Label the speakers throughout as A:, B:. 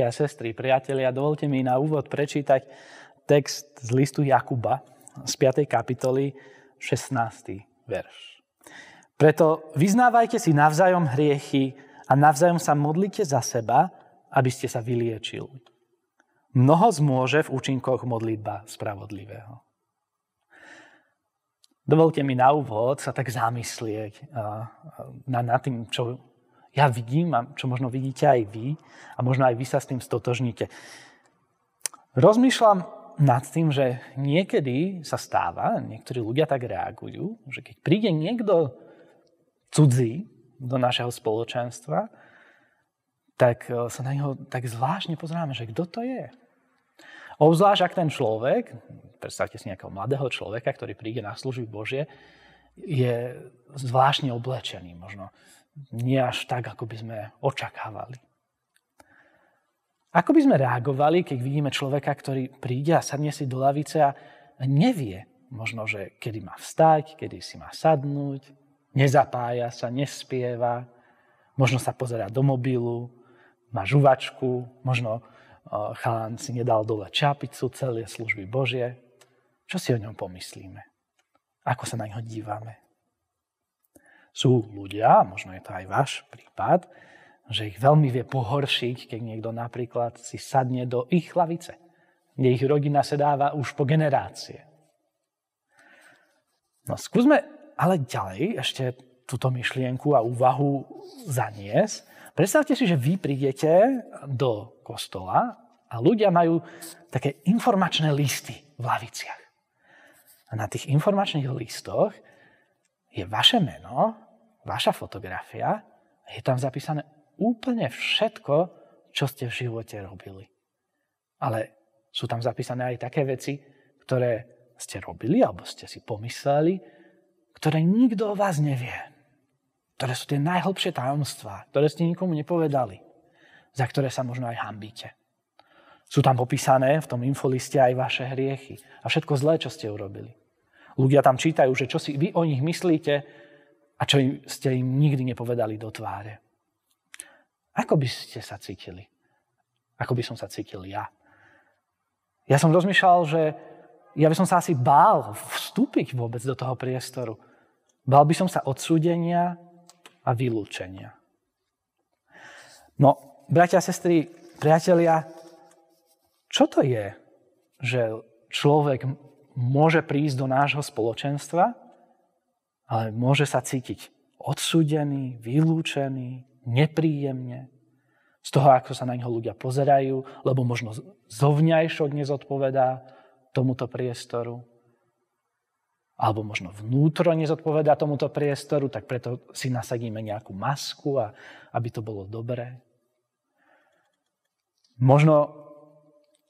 A: Bratia a sestry, priatelia, dovolte mi na úvod prečítať text z listu Jakuba z 5. kapitoly, 16. verš. Preto vyznávajte si navzájom hriechy a navzájom sa modlite za seba, aby ste sa vyliečili. Mnoho zmôže v účinkoch modlitba spravodlivého. Dovolte mi na úvod sa tak zamyslieť nad, tým, čo ja vidím a čo možno vidíte aj vy a možno aj vy sa s tým stotožníte. Rozmýšľam nad tým, že niekedy sa stáva, niektorí ľudia tak reagujú, že keď príde niekto cudzí do našeho spoločenstva, tak e, sa na neho tak zvláštne pozeráme, že kto to je. Obzvlášť, ak ten človek, predstavte si nejakého mladého človeka, ktorý príde na služby Božie, je zvláštne oblečený. Možno nie až tak, ako by sme očakávali. Ako by sme reagovali, keď vidíme človeka, ktorý príde a sadne si do lavice a nevie možno, že kedy má vstať, kedy si má sadnúť, nezapája sa, nespieva, možno sa pozera do mobilu, má žuvačku, možno chalán si nedal dole čapicu, celé služby Božie. Čo si o ňom pomyslíme? Ako sa na ňo dívame? Sú ľudia, možno je to aj váš prípad, že ich veľmi vie pohoršiť, keď niekto napríklad si sadne do ich hlavice, kde ich rodina sedáva už po generácie. No skúsme ale ďalej ešte túto myšlienku a úvahu zaniesť. Predstavte si, že vy prídete do kostola a ľudia majú také informačné listy v laviciach. A na tých informačných listoch je vaše meno, vaša fotografia je tam zapísané úplne všetko, čo ste v živote robili. Ale sú tam zapísané aj také veci, ktoré ste robili alebo ste si pomysleli, ktoré nikto o vás nevie. Ktoré sú tie najhlbšie tajomstvá, ktoré ste nikomu nepovedali, za ktoré sa možno aj hambíte. Sú tam popísané v tom infoliste aj vaše hriechy a všetko zlé, čo ste urobili. Ľudia tam čítajú, že čo si vy o nich myslíte a čo ste im nikdy nepovedali do tváre. Ako by ste sa cítili? Ako by som sa cítil ja? Ja som rozmýšľal, že ja by som sa asi bál vstúpiť vôbec do toho priestoru. Bál by som sa odsúdenia a vylúčenia. No, bratia sestry, priatelia, čo to je, že človek môže prísť do nášho spoločenstva, ale môže sa cítiť odsúdený, vylúčený, nepríjemne. Z toho, ako sa na neho ľudia pozerajú, lebo možno zovňajšok nezodpovedá tomuto priestoru, alebo možno vnútro nezodpovedá tomuto priestoru, tak preto si nasadíme nejakú masku, a, aby to bolo dobré. Možno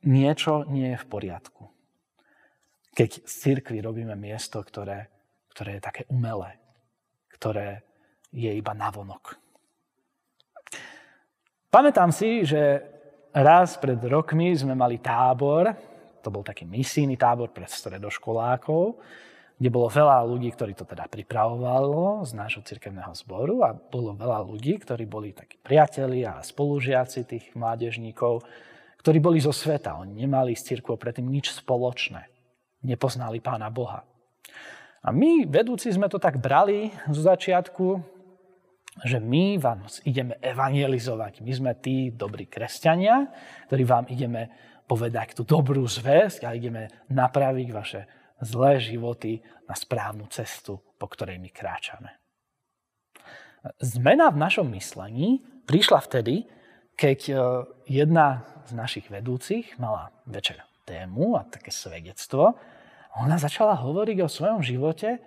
A: niečo nie je v poriadku keď z cirkvi robíme miesto, ktoré, ktoré je také umelé, ktoré je iba navonok. Pamätám si, že raz pred rokmi sme mali tábor, to bol taký misijný tábor pre stredoškolákov, kde bolo veľa ľudí, ktorí to teda pripravovalo z nášho cirkevného zboru a bolo veľa ľudí, ktorí boli takí priatelia a spolužiaci tých mládežníkov, ktorí boli zo sveta. Oni nemali s cirkvou predtým nič spoločné nepoznali Pána Boha. A my, vedúci, sme to tak brali zo začiatku, že my vám ideme evangelizovať. My sme tí dobrí kresťania, ktorí vám ideme povedať tú dobrú zväzť a ideme napraviť vaše zlé životy na správnu cestu, po ktorej my kráčame. Zmena v našom myslení prišla vtedy, keď e, jedna z našich vedúcich mala večer tému a také svedectvo. Ona začala hovoriť o svojom živote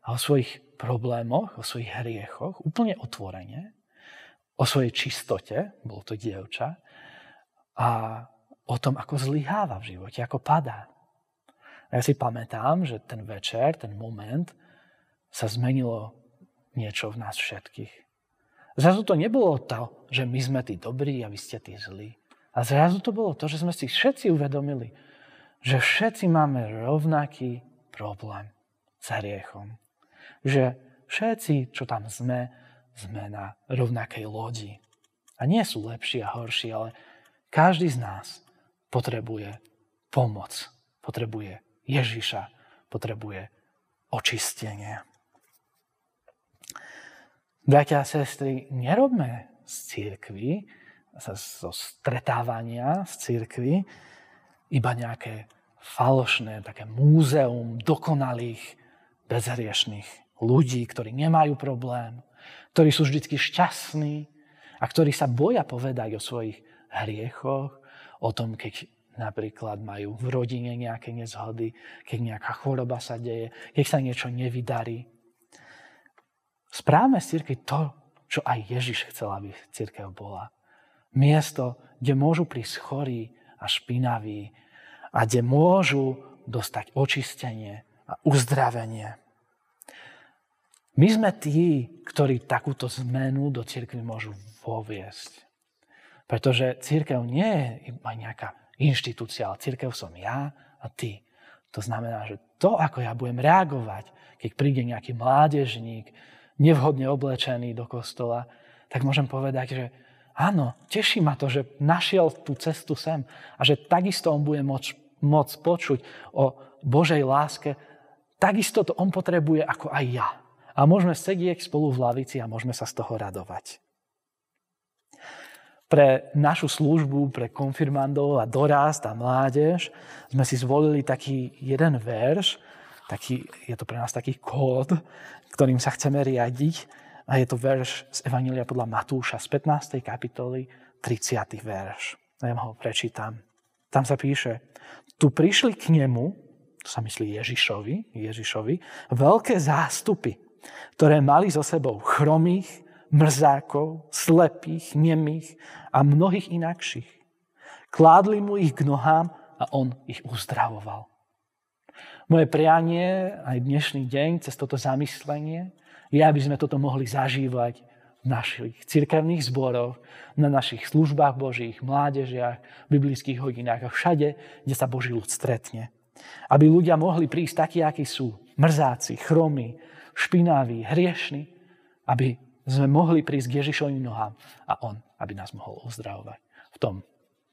A: a o svojich problémoch, o svojich hriechoch, úplne otvorene, o svojej čistote, bolo to dievča, a o tom, ako zlyháva v živote, ako padá. A ja si pamätám, že ten večer, ten moment, sa zmenilo niečo v nás všetkých. Zrazu to nebolo to, že my sme tí dobrí a vy ste tí zlí. A zrazu to bolo to, že sme si všetci uvedomili, že všetci máme rovnaký problém s hriechom. Že všetci, čo tam sme, sme na rovnakej lodi. A nie sú lepší a horší, ale Každý z nás potrebuje pomoc, potrebuje Ježiša, potrebuje očistenie. Bratia a sestry, nerobme z církvy, zo stretávania z církvy, iba nejaké falošné, také múzeum dokonalých, bezhriešných ľudí, ktorí nemajú problém, ktorí sú vždy šťastní a ktorí sa boja povedať o svojich hriechoch, o tom, keď napríklad majú v rodine nejaké nezhody, keď nejaká choroba sa deje, keď sa niečo nevydarí. Správme z církvy to, čo aj Ježiš chcel, aby církev bola. Miesto, kde môžu prísť chorí a špinaví a kde môžu dostať očistenie a uzdravenie. My sme tí, ktorí takúto zmenu do církvy môžu voviesť. Pretože církev nie je iba nejaká inštitúcia, ale církev som ja a ty. To znamená, že to, ako ja budem reagovať, keď príde nejaký mládežník, nevhodne oblečený do kostola, tak môžem povedať, že áno, teší ma to, že našiel tú cestu sem a že takisto on bude môcť, môcť počuť o Božej láske, takisto to on potrebuje ako aj ja. A môžeme sedieť spolu v lavici a môžeme sa z toho radovať. Pre našu službu, pre konfirmandov a dorast a mládež sme si zvolili taký jeden verš, taký, je to pre nás taký kód, ktorým sa chceme riadiť. A je to verš z Evanília podľa Matúša z 15. kapitoly, 30. verš. Ja ho prečítam. Tam sa píše, tu prišli k nemu, to sa myslí Ježišovi, Ježišovi, veľké zástupy, ktoré mali so sebou chromých, mrzákov, slepých, nemých a mnohých inakších. Kládli mu ich k nohám a on ich uzdravoval. Moje prianie aj dnešný deň cez toto zamyslenie je, aby sme toto mohli zažívať v našich cirkevných zboroch, na našich službách Božích, mládežiach, biblických hodinách a všade, kde sa Boží ľud stretne. Aby ľudia mohli prísť takí, akí sú, mrzáci, chromy, špinaví, hriešni, aby sme mohli prísť k Ježišovým nohám a On, aby nás mohol uzdravovať. V tom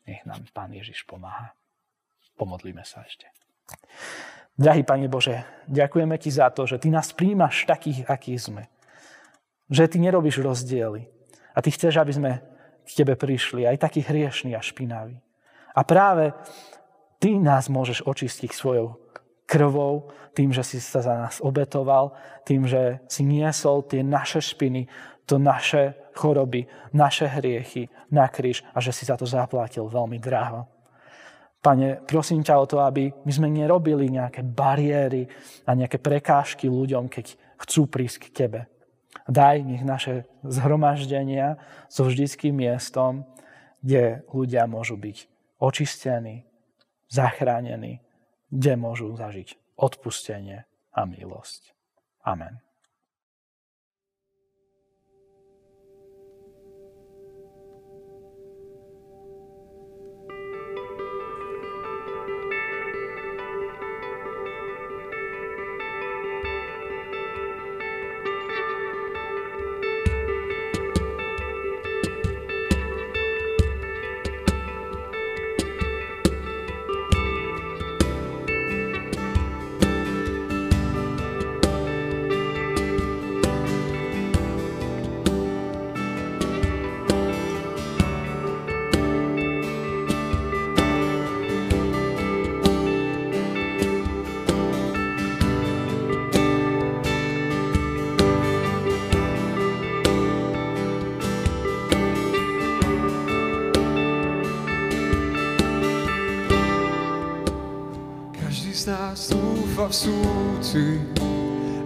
A: nech nám Pán Ježiš pomáha. Pomodlíme sa ešte. Drahý Pane Bože, ďakujeme Ti za to, že Ty nás príjmaš takých, akí sme. Že Ty nerobíš rozdiely. A Ty chceš, aby sme k Tebe prišli, aj takí hriešní a špinaví. A práve Ty nás môžeš očistiť svojou krvou, tým, že si sa za nás obetoval, tým, že si niesol tie naše špiny, to naše choroby, naše hriechy na kríž a že si za to zaplatil veľmi draho. Pane, prosím ťa o to, aby my sme nerobili nejaké bariéry a nejaké prekážky ľuďom, keď chcú prísť k Tebe. Daj, nech naše zhromaždenia so vždyckým miestom, kde ľudia môžu byť očistení, zachránení, kde môžu zažiť odpustenie a milosť. Amen.
B: V súci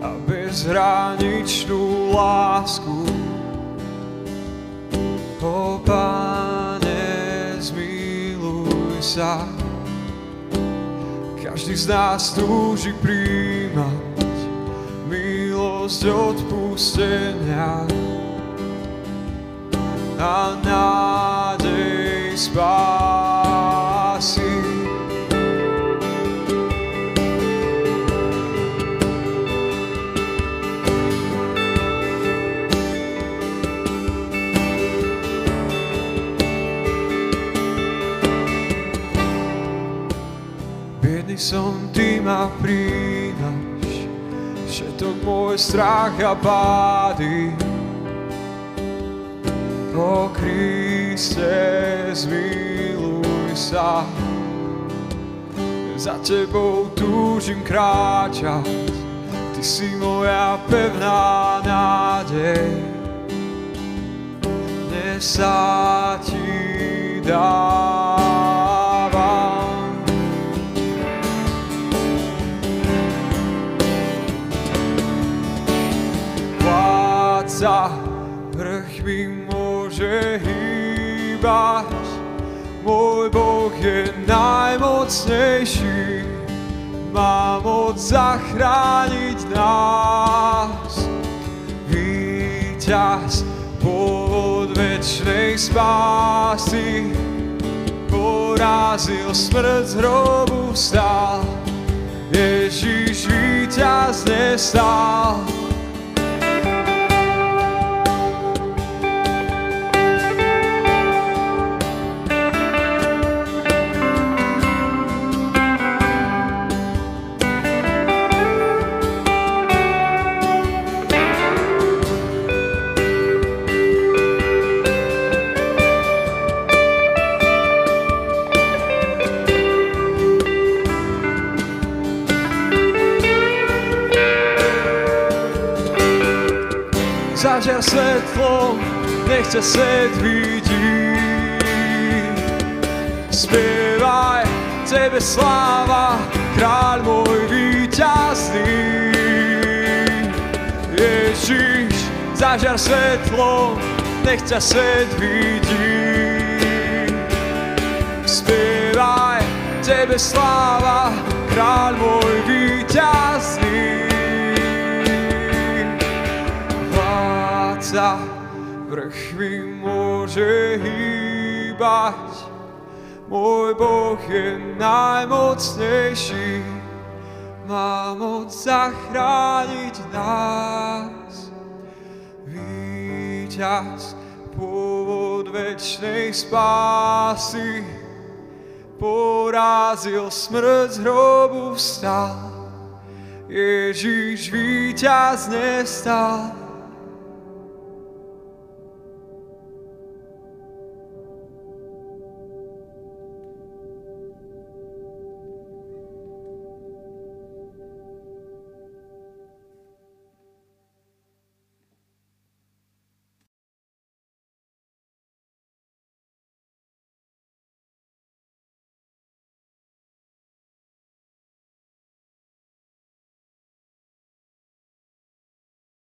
B: a bezhraničnú lásku. O Pane, zmiluj sa, každý z nás túži príjmať milosť odpustenia a nádej spásy. Môj strach a pády. O Kriste, zmiluj sa, za tebou túžim kráčať, ty si moja pevná nádej. Dnes sa ti dávam. Vládca vrchmi môže hýbať, môj Boh je najmocnejší, má moc zachrániť nás. Víťaz, pôvod večnej spásy, porazil smrť z hrobu stál. Ježiš víťazne stál. Zažiar svetlo, nech ťa svet vidí. Spievaj, Tebe sláva, kráľ môj víťazný. Ježiš, zažiar svetlo, nech ťa svet vidí. Spievaj, Tebe sláva, kráľ môj víťazný. Vládca vrchmi môže hýbať, môj Boh je najmocnejší, má moc zachrániť nás. Víťaz, pôvod večnej spásy, porazil smrť z hrobu vstal. Ježiš víťazne stal.